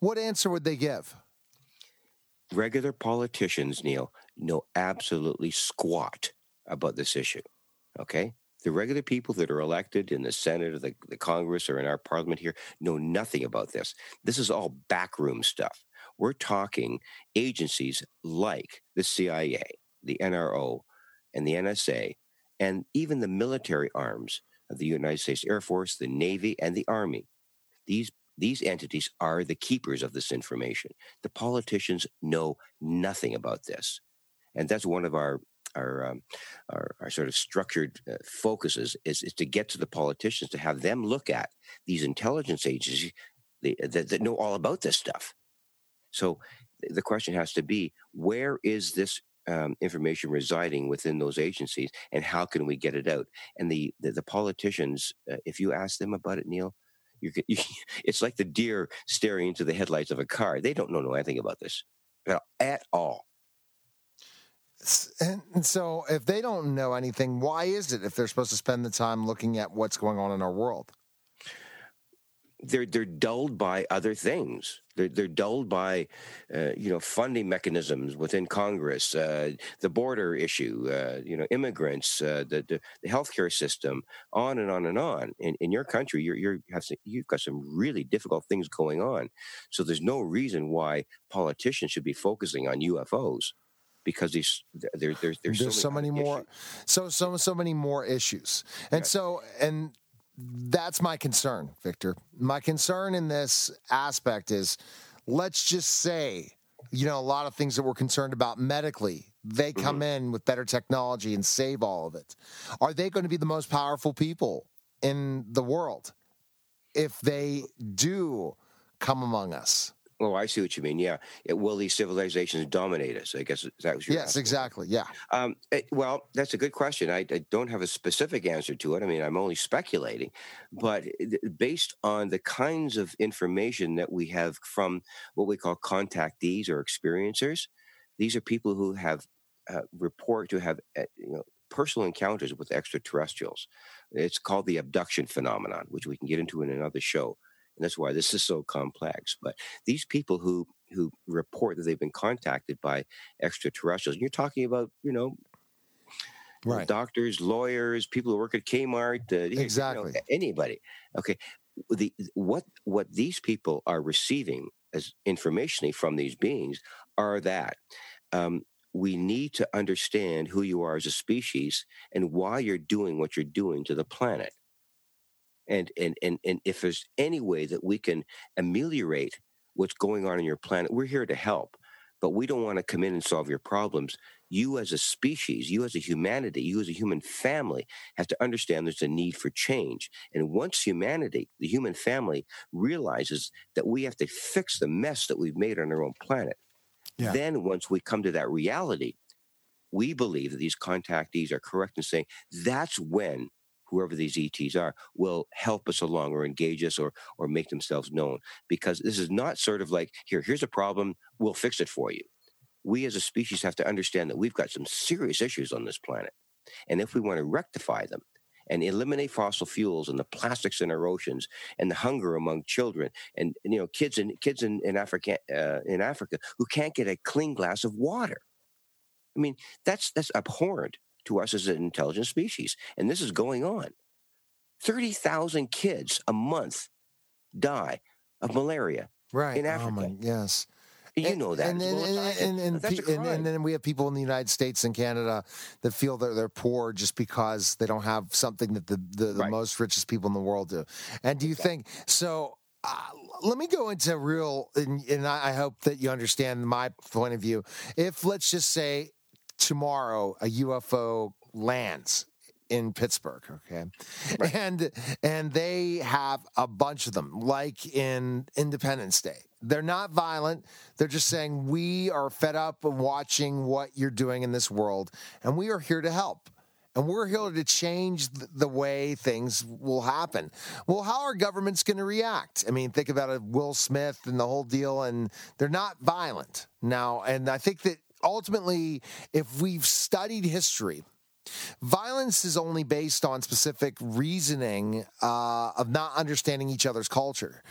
what answer would they give? Regular politicians, Neil, know absolutely squat about this issue. Okay, the regular people that are elected in the Senate or the, the Congress or in our Parliament here know nothing about this. This is all backroom stuff. We're talking agencies like the CIA, the NRO, and the NSA, and even the military arms of the United States Air Force, the Navy, and the Army. These these entities are the keepers of this information. The politicians know nothing about this, and that's one of our our um, our, our, sort of structured uh, focuses is, is to get to the politicians to have them look at these intelligence agencies that, that know all about this stuff. So the question has to be where is this um, information residing within those agencies and how can we get it out? And the the, the politicians uh, if you ask them about it neil you, you, it's like the deer staring into the headlights of a car. They don't know anything about this at all. And so if they don't know anything why is it if they're supposed to spend the time looking at what's going on in our world they're they're dulled by other things. They're they're dulled by, uh, you know, funding mechanisms within Congress, uh, the border issue, uh, you know, immigrants, uh, the, the the healthcare system, on and on and on. In in your country, you're you're have some, you've got some really difficult things going on. So there's no reason why politicians should be focusing on UFOs because these there, there's there's, there's so, many, so many more so so so many more issues and so and that's my concern, Victor. My concern in this aspect is let's just say, you know, a lot of things that we're concerned about medically, they come mm-hmm. in with better technology and save all of it. Are they going to be the most powerful people in the world if they do come among us? Oh, I see what you mean. Yeah, it, will these civilizations dominate us? I guess that was your yes, asking. exactly. Yeah. Um, it, well, that's a good question. I, I, don't have a specific answer to it. I mean, I'm only speculating, but based on the kinds of information that we have from what we call contactees or experiencers, these are people who have uh, report to have uh, you know personal encounters with extraterrestrials. It's called the abduction phenomenon, which we can get into in another show. And that's why this is so complex. But these people who who report that they've been contacted by extraterrestrials, and you're talking about, you know, right. doctors, lawyers, people who work at Kmart, uh, exactly you know, anybody. Okay, the what what these people are receiving as information from these beings are that um, we need to understand who you are as a species and why you're doing what you're doing to the planet and and and and if there's any way that we can ameliorate what's going on in your planet we're here to help but we don't want to come in and solve your problems you as a species you as a humanity you as a human family have to understand there's a need for change and once humanity the human family realizes that we have to fix the mess that we've made on our own planet yeah. then once we come to that reality we believe that these contactees are correct in saying that's when whoever these ETs are, will help us along or engage us or or make themselves known. Because this is not sort of like, here, here's a problem, we'll fix it for you. We as a species have to understand that we've got some serious issues on this planet. And if we want to rectify them and eliminate fossil fuels and the plastics in our oceans and the hunger among children and, you know kids in kids in, in Africa uh, in Africa who can't get a clean glass of water. I mean, that's that's abhorrent to us as an intelligent species, and this is going on. Thirty thousand kids a month die of malaria right. in Africa. Oh my, yes. You know that. And then, well and, and, and, That's a pe- and, and then we have people in the United States and Canada that feel that they're poor just because they don't have something that the, the, the most richest people in the world do. And do you think so? Uh, let me go into real, and, and I hope that you understand my point of view. If let's just say tomorrow a UFO lands in Pittsburgh, okay, and and they have a bunch of them, like in Independence Day. They're not violent. They're just saying we are fed up of watching what you're doing in this world, and we are here to help. And we're here to change the way things will happen. Well, how are governments going to react? I mean, think about it, Will Smith and the whole deal, and they're not violent now. And I think that ultimately, if we've studied history, violence is only based on specific reasoning uh, of not understanding each other's culture.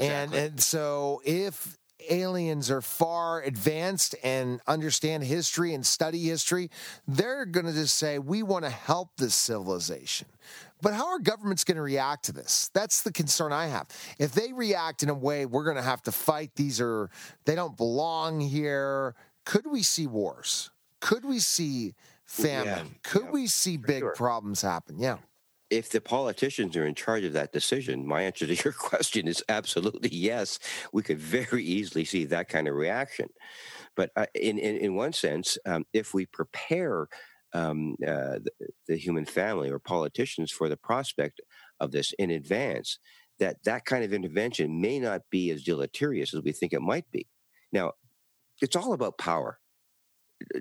And, and so if aliens are far advanced and understand history and study history, they're going to just say, we want to help this civilization. But how are governments going to react to this? That's the concern I have. If they react in a way we're going to have to fight, these are, they don't belong here. Could we see wars? Could we see famine? Could we see big problems happen? Yeah. if the politicians are in charge of that decision, my answer to your question is absolutely yes. We could very easily see that kind of reaction. But uh, in, in in one sense, um, if we prepare um, uh, the, the human family or politicians for the prospect of this in advance, that that kind of intervention may not be as deleterious as we think it might be. Now, it's all about power.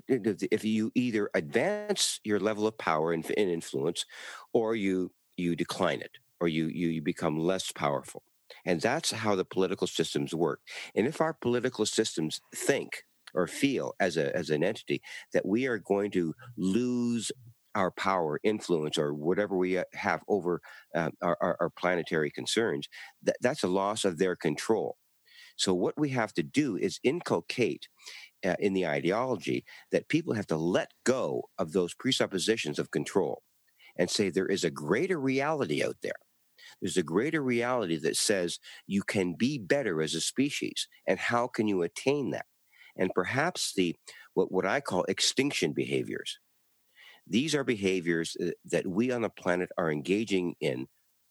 If you either advance your level of power and, influence or you you decline it or you, you become less powerful. And that's how the political systems work. And if our political systems think or feel as a as an entity that we are going to lose our power influence or whatever we uh, have over uh, our, our planetary concerns that, that's a loss of their control so what we have to do is inculcate uh, in the ideology that people have to let go of those presuppositions of control and say there is a greater reality out there. There's a greater reality that says you can be better as a species, and how can you attain that? And perhaps the what, what I call extinction behaviors. These are behaviors uh, that we on the planet are engaging in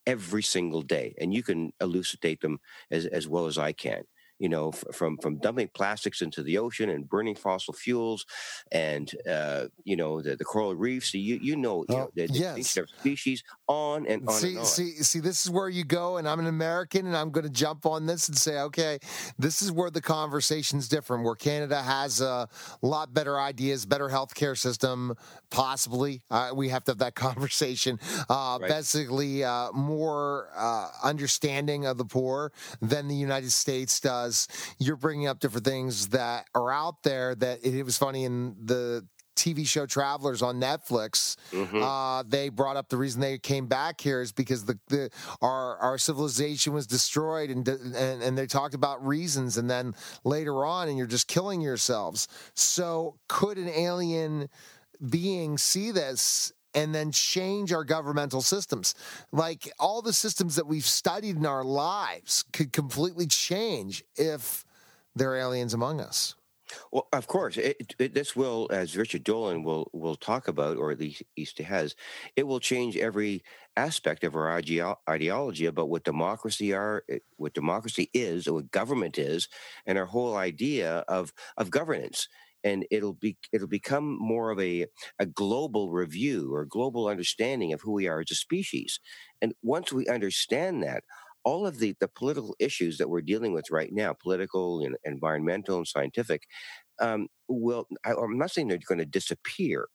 every single day, and you can elucidate them as, as well as I can you know, f- from from dumping plastics into the ocean and burning fossil fuels, and uh, you know the, the coral reefs. You you know, you know the, the yes. of species on and on see, and on. see, see, this is where you go, and I'm an American, and I'm going to jump on this and say, okay, this is where the conversation's different. Where Canada has a lot better ideas, better healthcare system, possibly. Uh, we have to have that conversation. Uh, Right. Basically, uh, more uh, understanding of the poor than the United States does. You're bringing up different things that are out there. That it, was funny in the TV show Travelers on Netflix. Mm-hmm. Uh, they brought up the reason they came back here is because the, the our our civilization was destroyed, and, and and they talked about reasons, and then later on, and you're just killing yourselves. So could an alien being see this? And then change our governmental systems. Like all the systems that we've studied in our lives could completely change if there are aliens among us. Well, of course, it, it, this will, as Richard Dolan will will talk about, or at least he has, it will change every aspect of our ideo- ideology about what democracy are, eh, what democracy is, or what government is, and our whole idea of of governance. And it'll be it'll become more of a a global review or global understanding of who we are as a species. And once we understand that, all of the, the political issues that we're dealing with right now, political and environmental and scientific, um, will, I, I'm not saying they're going to disappear,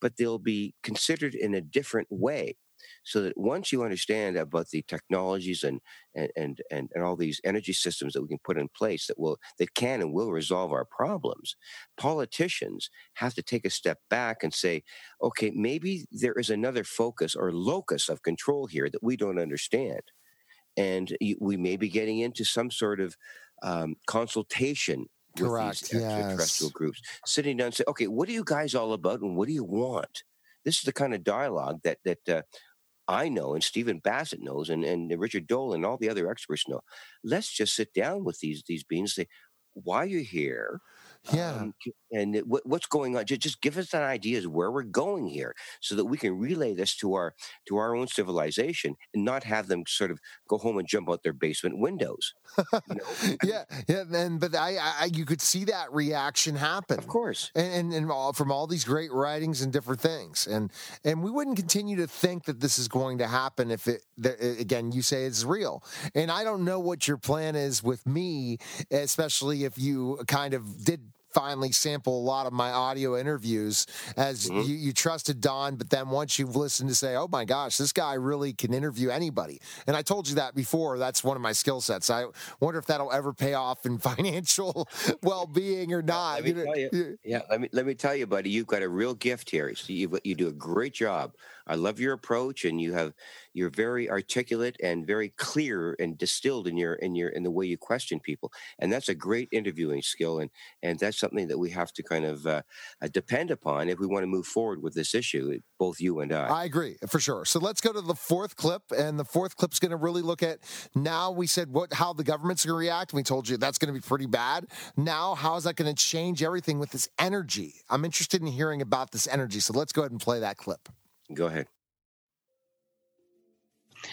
but they'll be considered in a different way. So that once you understand about the technologies and and and and, and all these energy systems that we can put in place that will that can and will resolve our problems politicians have to take a step back and say okay maybe there is another focus or locus of control here that we don't understand and we may be getting into some sort of um, consultation Correct. with these extraterrestrial Yes. groups, sitting down and say, okay, what are you guys all about and what do you want? This is the kind of dialogue that that uh, I know and Stephen Bassett knows and, and Richard Dole and all the other experts know. Let's just sit down with these these beings and say, why are you here? Yeah. Um, and what, what's going on? Just, just give us an idea of where we're going here, so that we can relay this to our to our own civilization, and not have them sort of go home and jump out their basement windows. yeah, yeah, and but I, I, you could see that reaction happen, of course, and and, and all, from all these great writings and different things, and and we wouldn't continue to think that this is going to happen if it uh, again you say it's real, and I don't know what your plan is with me, especially if you kind of did finally sample a lot of my audio interviews as Mm-hmm. you, you trusted Don, but then once you've listened to say, oh my gosh, this guy really can interview anybody. And I told you that before. That's one of my skill sets. I wonder if that'll ever pay off in financial well being or not. Let me tell you, yeah, let me let me tell you, buddy, you've got a real gift here. So you you do a great job. I love your approach, and you have you're very articulate and very clear and distilled in your in your in the way you question people, and that's a great interviewing skill, and and that's something that we have to kind of uh, uh, depend upon if we want to move forward with this issue. Both you and I. I agree for sure. So let's go to the fourth clip, and the fourth clip's going to really look at now. We said what how the government's going to react. We told you that's going to be pretty bad. Now, how is that going to change everything with this energy? I'm interested in hearing about this energy. So let's go ahead and play that clip. Go ahead.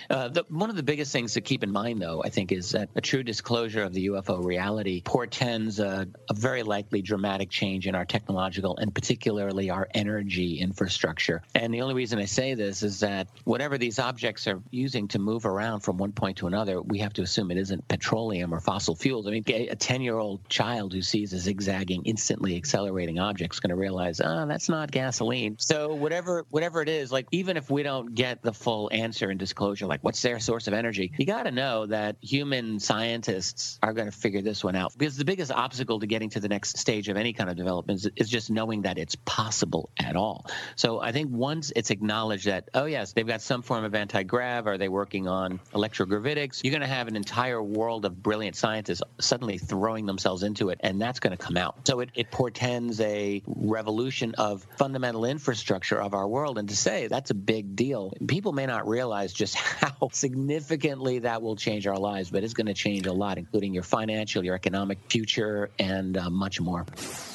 Uh, the, one of the biggest things to keep in mind, though, I think, is that a true disclosure of the UFO reality portends a, a very likely dramatic change in our technological and particularly our energy infrastructure. And the only reason I say this is that whatever these objects are using to move around from one point to another, we have to assume it isn't petroleum or fossil fuels. I mean, a 10 year old child who sees a zigzagging, instantly accelerating object is going to realize, oh, that's not gasoline. So, whatever, whatever it is, like, even if we don't get the full answer and disclosure, like what's their source of energy, you got to know that human scientists are going to figure this one out. Because the biggest obstacle to getting to the next stage of any kind of development is, is just knowing that it's possible at all. So I think once it's acknowledged that, oh, yes, they've got some form of anti grav, are they working on electrogravitics? You're going to have an entire world of brilliant scientists suddenly throwing themselves into it, and that's going to come out. So it, it portends a revolution of fundamental infrastructure of our world. And to say that's a big deal, people may not realize just how significantly that will change our lives, but it's going to change a lot, including your financial, your economic future, and uh, much more.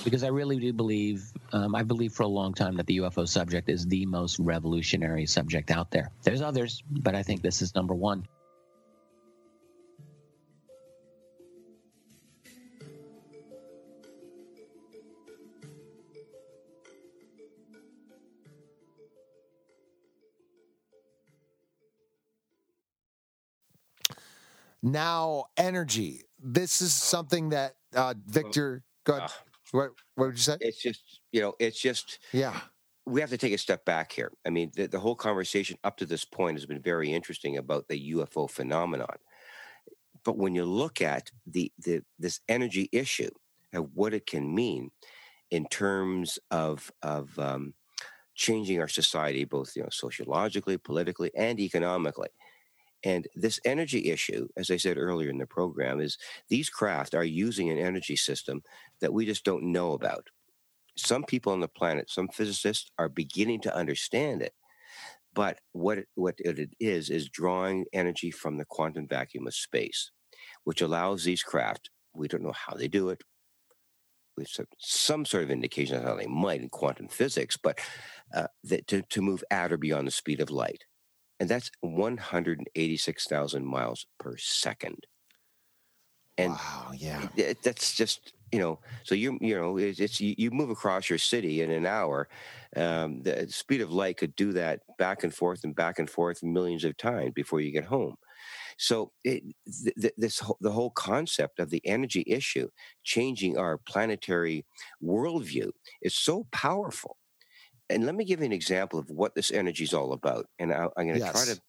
Because I really do believe, um, I believe for a long time that the UFO subject is the most revolutionary subject out there. There's others, but I think this is number one. Now, energy. This is something that uh, Victor. Go ahead. What, what would you say? It's just you know, it's just yeah. We have to take a step back here. I mean, the, the whole conversation up to this point has been very interesting about the UFO phenomenon. But when you look at the, the this energy issue and what it can mean in terms of of um, changing our society, both you know sociologically, politically, and economically. And this energy issue, as I said earlier in the program, is these craft are using an energy system that we just don't know about. Some people on the planet, some physicists are beginning to understand it. But what it, what it is is drawing energy from the quantum vacuum of space, which allows these craft. We don't know how they do it. We have some sort of indication of how they might in quantum physics, but uh, that to, to move at or beyond the speed of light and that's 186,000 miles per second. And wow, yeah, it, that's just you know. So you you know it's, it's you, move across your city in an hour. Um, the speed of light could do that back and forth and back and forth millions of times before you get home. So it, th- this the whole concept of the energy issue changing our planetary worldview is so powerful and let me give you an example of what this energy is all about. And I, am going to Yes. try to.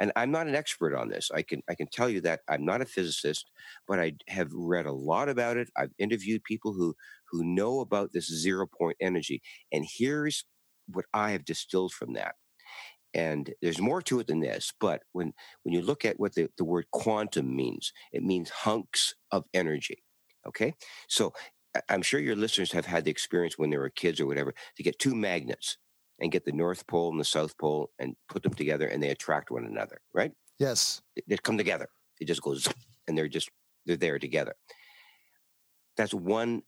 And I'm not an expert on this. I can I can tell you that I'm not a physicist, but I have read a lot about it. I've interviewed people who who know about this zero point energy, and here's what I have distilled from that. And there's more to it than this, but when when you look at what the, the word quantum means, it means hunks of energy. Okay, so I'm sure your listeners have had the experience when they were kids or whatever to get two magnets and get the North Pole and the South Pole and put them together and they attract one another, right? Yes. They- come together. It just goes and they're just they're there together. That's one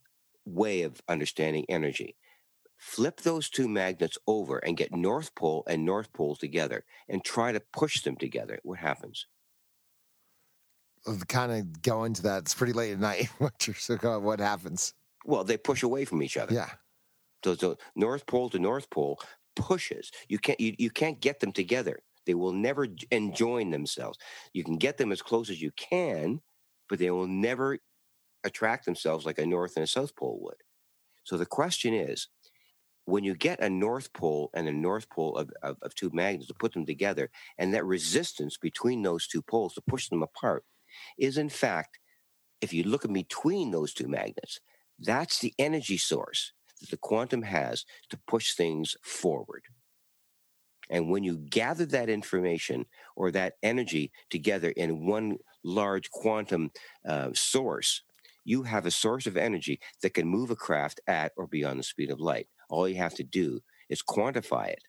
way of understanding energy. Flip those two magnets over and get North Pole and North Pole together and try to push them together. What happens? Kind of go into that. It's pretty late at night. What what happens? Well, they push away from each other. Yeah. So, so North Pole to North Pole pushes. You can't you, you can't get them together. They will never enjoin themselves. You can get them as close as you can, but they will never attract themselves like a North and a South Pole would. So the question is, when you get a North Pole and a North Pole of, of, of two magnets to put them together, and that resistance between those two poles to push them apart is in fact, if you look in between those two magnets, that's the energy source that the quantum has to push things forward. And when you gather that information or that energy together in one large quantum uh, source, you have a source of energy that can move a craft at or beyond the speed of light. All you have to do is quantify it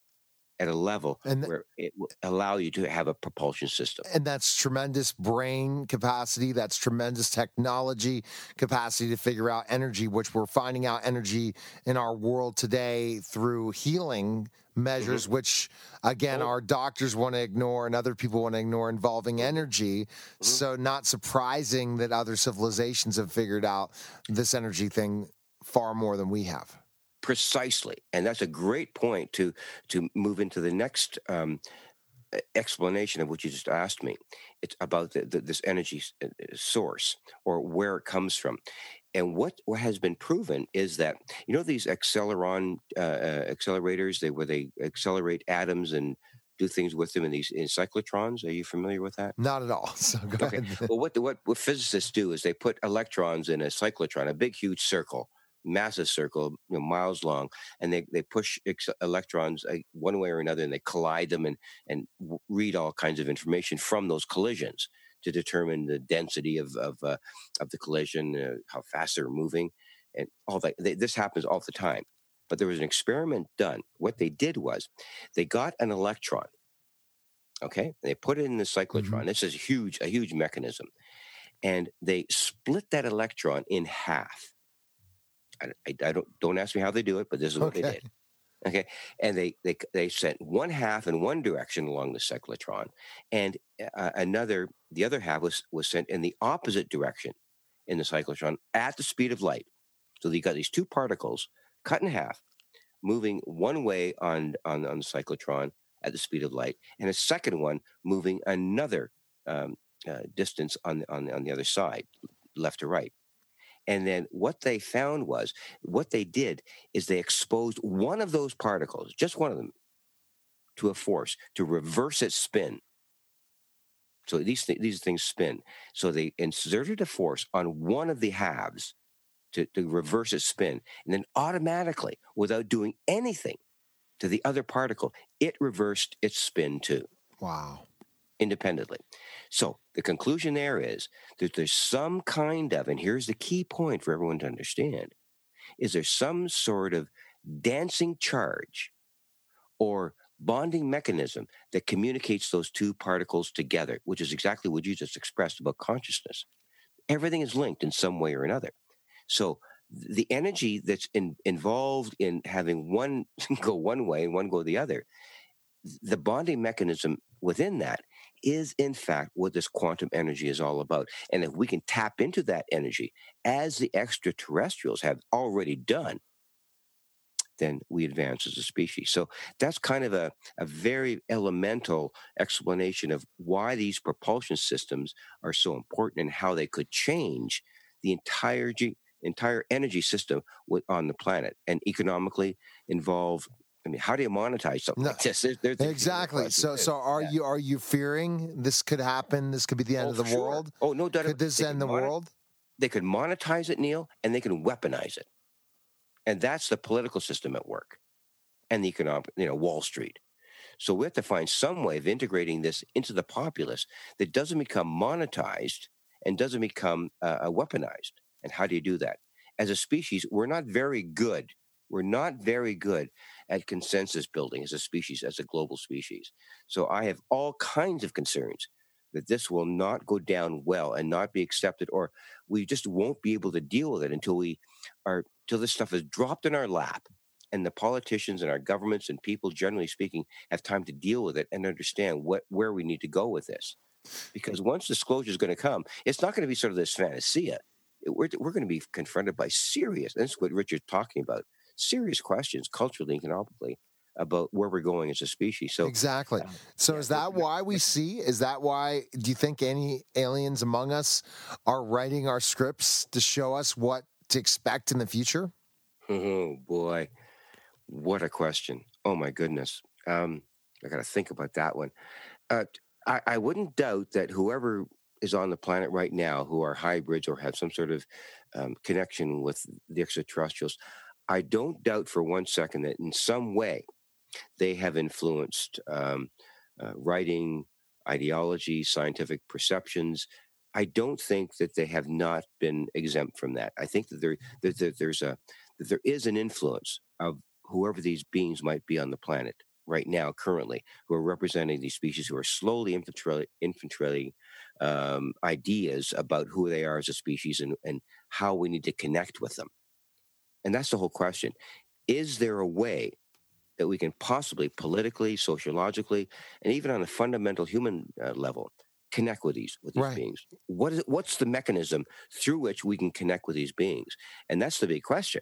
at a level where it will allow you to have a propulsion system. And that's tremendous brain capacity. That's tremendous technology capacity to figure out energy, which we're finding out energy in our world today through healing mm-hmm. measures, which again, oh. our doctors want to ignore and other people want to ignore involving mm-hmm. energy. Mm-hmm. So, not surprising that other civilizations have figured out this energy thing far more than we have. Precisely, and that's a great point to to move into the next um, explanation of what you just asked me. It's about the, the, this energy uh, uh, source or where it comes from. And what, what has been proven is that you know these acceleron uh, uh, accelerators, they where they accelerate atoms and do things with them in these in cyclotrons. Are you familiar with that? Not at all. So, go Okay. ahead. well, what, what what physicists do is they put electrons in a cyclotron, a big, huge circle, massive circle, you know, miles long, and they they push ex- electrons uh, one way or another, and they collide them and and w- read all kinds of information from those collisions to determine the density of of uh, of the collision, uh, how fast they're moving, and all that. They, this happens all the time. But there was an experiment done. What they did was they got an electron okay they put it in the cyclotron this is a huge a huge mechanism and they split that electron in half I, I, don't don't ask me how they do it but this is what they did. Okay? And they they they sent one half in one direction along the cyclotron and uh, another the other half was was sent in the opposite direction in the cyclotron at the speed of light. So you got these two particles cut in half moving one way on on, on the cyclotron at the speed of light, and a second one moving another um, uh, distance on the, on the, on the other side, left to right. And then what they found was what they did is they exposed one of those particles, just one of them, to a force to reverse its spin. So these th- these things spin. So they inserted a force on one of the halves to, to reverse its spin, and then automatically, without doing anything to the other particle, it reversed its spin too. Wow. Independently. So the conclusion there is that there's some kind of, and here's the key point for everyone to understand, is there some sort of dancing charge or bonding mechanism that communicates those two particles together, which is exactly what you just expressed about consciousness. Everything is linked in some way or another. So the energy that's in, involved in having one go one way and one go the other, the bonding mechanism within that is in fact what this quantum energy is all about. And if we can tap into that energy as the extraterrestrials have already done, then we advance as a species. So that's kind of a, a very elemental explanation of why these propulsion systems are so important and how they could change the entire entire energy system on the planet and economically involve I mean, how do you monetize something like this? There- there's a- Exactly. So, so are you are you fearing this could happen? This could be the end Oh, of the sure. world. Oh, no doubt. Could this end the monet- world? They could monetize it, Neil, and they can weaponize it. And that's the political system at work and the economic, you know, Wall Street. So we have to find some way of integrating this into the populace that doesn't become monetized and doesn't become uh, uh, weaponized. And how do you do that? As a species, we're not very good. We're not very good at consensus building as a species, as a global species. So I have all kinds of concerns that this will not go down well and not be accepted, or we just won't be able to deal with it until we are till this stuff is dropped in our lap and the politicians and our governments and people generally speaking have time to deal with it and understand what where we need to go with this because once disclosure is going to come it's not going to be sort of this fantasia It- we're, we're going to be confronted by serious and this is what richard's talking about serious questions culturally and economically about where we're going as a species so Exactly. So is that why we see? Is that why? Do you think any aliens among us are writing our scripts to show us what to expect in the future? Oh boy, what a question! Oh my goodness, um, I got to think about that one. Uh, I, I wouldn't doubt that whoever is on the planet right now, who are hybrids or have some sort of um, connection with the extraterrestrials, I don't doubt for one second that in some way they have influenced um, uh, writing, ideology, scientific perceptions. I don't think that they have not been exempt from that. I think that there that, that there's a that there is an influence of whoever these beings might be on the planet right now, currently, who are representing these species who are slowly infiltrating, um, ideas about who they are as a species and, and how we need to connect with them. And that's the whole question. Is there a way that we can possibly politically, sociologically, and even on a fundamental human uh, level connect with these with these Right. beings? What is what's the mechanism through which we can connect with these beings? And that's the big question.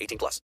18 plus.